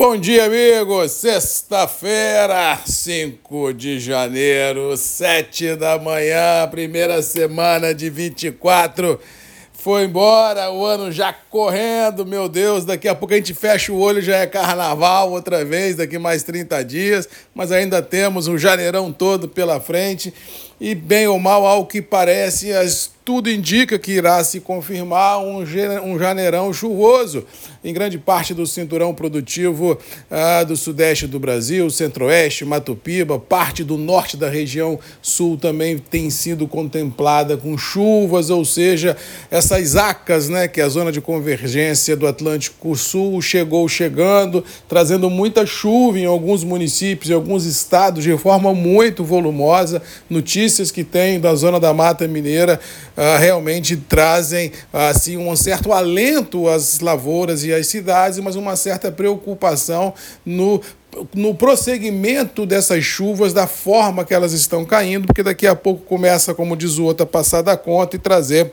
Bom dia, amigos! Sexta-feira, 5 de janeiro, 7 da manhã, primeira semana de 24. Foi embora, o ano já correndo, meu Deus. Daqui a pouco a gente fecha o olho, já é carnaval outra vez, daqui mais 30 dias. Mas ainda temos um janeirão todo pela frente. E bem ou mal, ao que parece, as tudo indica que irá se confirmar um, um janeirão chuvoso em grande parte do cinturão produtivo ah, do sudeste do Brasil, centro-oeste, Mato Piba, parte do norte da região sul também tem sido contemplada com chuvas, ou seja, essas acas, né, que é a zona de convergência do Atlântico Sul chegou chegando, trazendo muita chuva em alguns municípios e alguns estados de forma muito volumosa. Notícias que tem da zona da Mata Mineira uh, realmente trazem assim um certo alento às lavouras e às cidades, mas uma certa preocupação no no prosseguimento dessas chuvas, da forma que elas estão caindo, porque daqui a pouco começa, como diz o outro, a passar da conta e trazer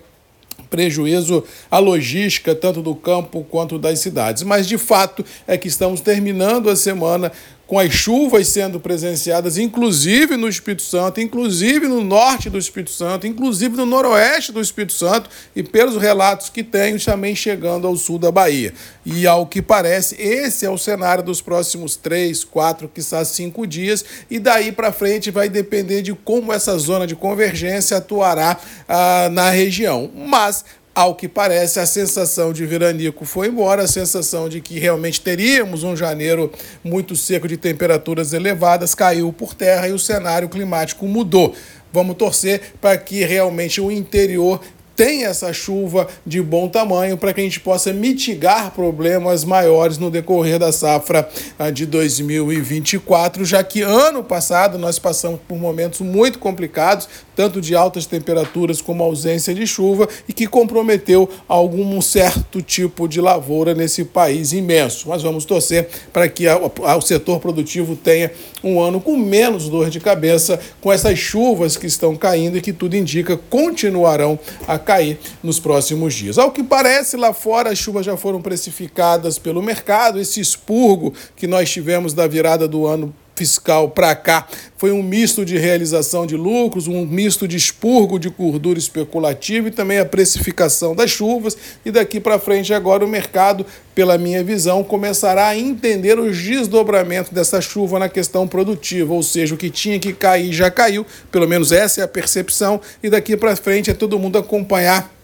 prejuízo à logística, tanto do campo quanto das cidades. Mas, de fato, é que estamos terminando a semana com as chuvas sendo presenciadas, inclusive no Espírito Santo, inclusive no norte do Espírito Santo, inclusive no noroeste do Espírito Santo, e pelos relatos que tenho, também chegando ao sul da Bahia. E ao que parece, esse é o cenário dos próximos três, quatro, quizás cinco dias, e daí para frente vai depender de como essa zona de convergência atuará ah, na região. Mas ao que parece, a sensação de veranico foi embora, a sensação de que realmente teríamos um janeiro muito seco de temperaturas elevadas caiu por terra e o cenário climático mudou. Vamos torcer para que realmente o interior tenha essa chuva de bom tamanho para que a gente possa mitigar problemas maiores no decorrer da safra ah, de 2024, já que ano passado nós passamos por momentos muito complicados, tanto de altas temperaturas como ausência de chuva, e que comprometeu algum certo tipo de lavoura nesse país imenso. Mas vamos torcer para que o setor produtivo tenha um ano com menos dor de cabeça com essas chuvas que estão caindo e que tudo indica continuarão a cair nos próximos dias. Ao que parece, lá fora as chuvas já foram precificadas pelo mercado, esse expurgo que nós tivemos da virada do ano fiscal para cá. Foi um misto de realização de lucros, um misto de expurgo de gordura especulativa e também a precificação das chuvas. E daqui para frente, agora, o mercado, pela minha visão, começará a entender os desdobramentos dessa chuva na questão produtiva, ou seja, o que tinha que cair já caiu, pelo menos essa é a percepção, e daqui para frente é todo mundo acompanhar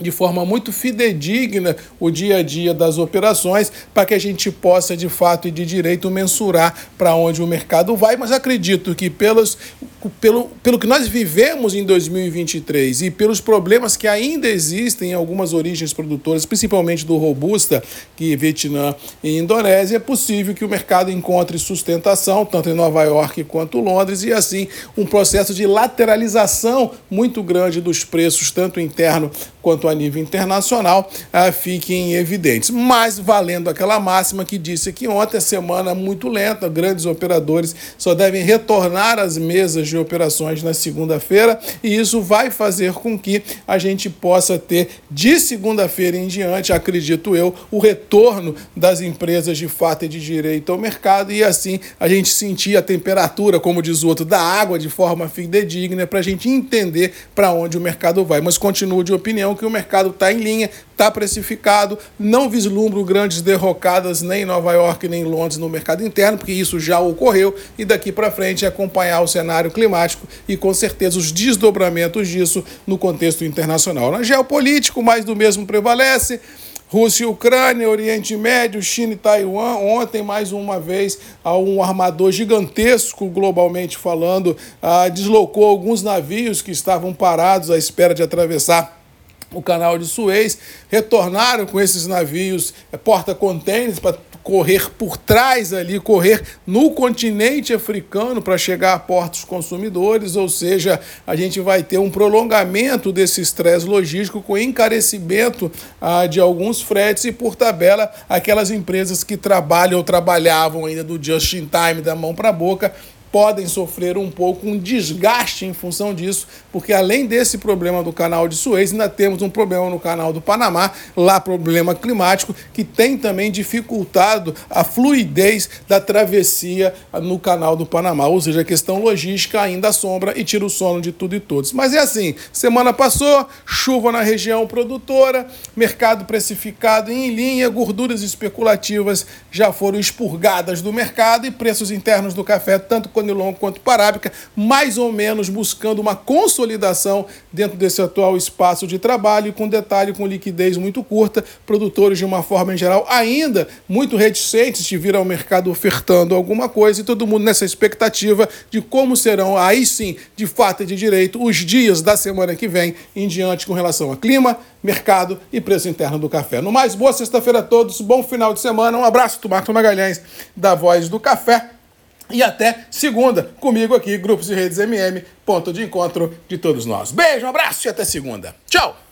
de forma muito fidedigna o dia a dia das operações para que a gente possa de fato e de direito mensurar para onde o mercado vai, mas acredito que pelos, pelo, pelo que nós vivemos em 2023 e pelos problemas que ainda existem em algumas origens produtoras, principalmente do robusta, que Vietnã e Indonésia, é possível que o mercado encontre sustentação tanto em Nova York quanto Londres e assim um processo de lateralização muito grande dos preços tanto interno quanto a nível internacional, ah, fiquem evidentes. Mas valendo aquela máxima que disse que ontem, a semana muito lenta, grandes operadores só devem retornar às mesas de operações na segunda-feira, e isso vai fazer com que a gente possa ter, de segunda-feira em diante, acredito eu, o retorno das empresas de fato e de direito ao mercado, e assim a gente sentir a temperatura, como diz o outro, da água de forma fidedigna, para a gente entender para onde o mercado vai. Mas continuo de opinião que o mercado está em linha, está precificado, não vislumbro grandes derrocadas nem em Nova York nem em Londres no mercado interno, porque isso já ocorreu, e daqui para frente é acompanhar o cenário climático e com certeza os desdobramentos disso no contexto internacional. Na geopolítico, mais do mesmo prevalece. Rússia e Ucrânia, Oriente Médio, China e Taiwan. Ontem, mais uma vez, um armador gigantesco, globalmente falando, ah, deslocou alguns navios que estavam parados à espera de atravessar o canal de Suez, retornaram com esses navios é, porta-contêineres para correr por trás ali, correr no continente africano para chegar a portos consumidores, ou seja, a gente vai ter um prolongamento desse estresse logístico com encarecimento ah, de alguns fretes e, por tabela, aquelas empresas que trabalham ou trabalhavam ainda do just in time, da mão para a boca, podem sofrer um pouco um desgaste em função disso, porque além desse problema do canal de Suez, ainda temos um problema no canal do Panamá, lá problema climático, que tem também dificultado a fluidez da travessia no canal do Panamá, ou seja, a questão logística ainda assombra e tira o sono de tudo e todos. Mas é assim, semana passou, chuva na região produtora, mercado precificado em linha, gorduras especulativas já foram expurgadas do mercado e preços internos do café, tanto Conilon quanto Parábica, mais ou menos buscando uma consolidação dentro desse atual espaço de trabalho, com detalhe com liquidez muito curta, produtores de uma forma em geral ainda muito reticentes de vir ao mercado ofertando alguma coisa e todo mundo nessa expectativa de como serão aí sim, de fato e de direito, os dias da semana que vem em diante com relação a clima, mercado e preço interno do café. No mais, boa sexta-feira a todos, bom final de semana, um abraço do Marco Magalhães da Voz do Café. E até segunda, comigo aqui, Grupos de Redes MM, ponto de encontro de todos nós. Beijo, um abraço e até segunda. Tchau!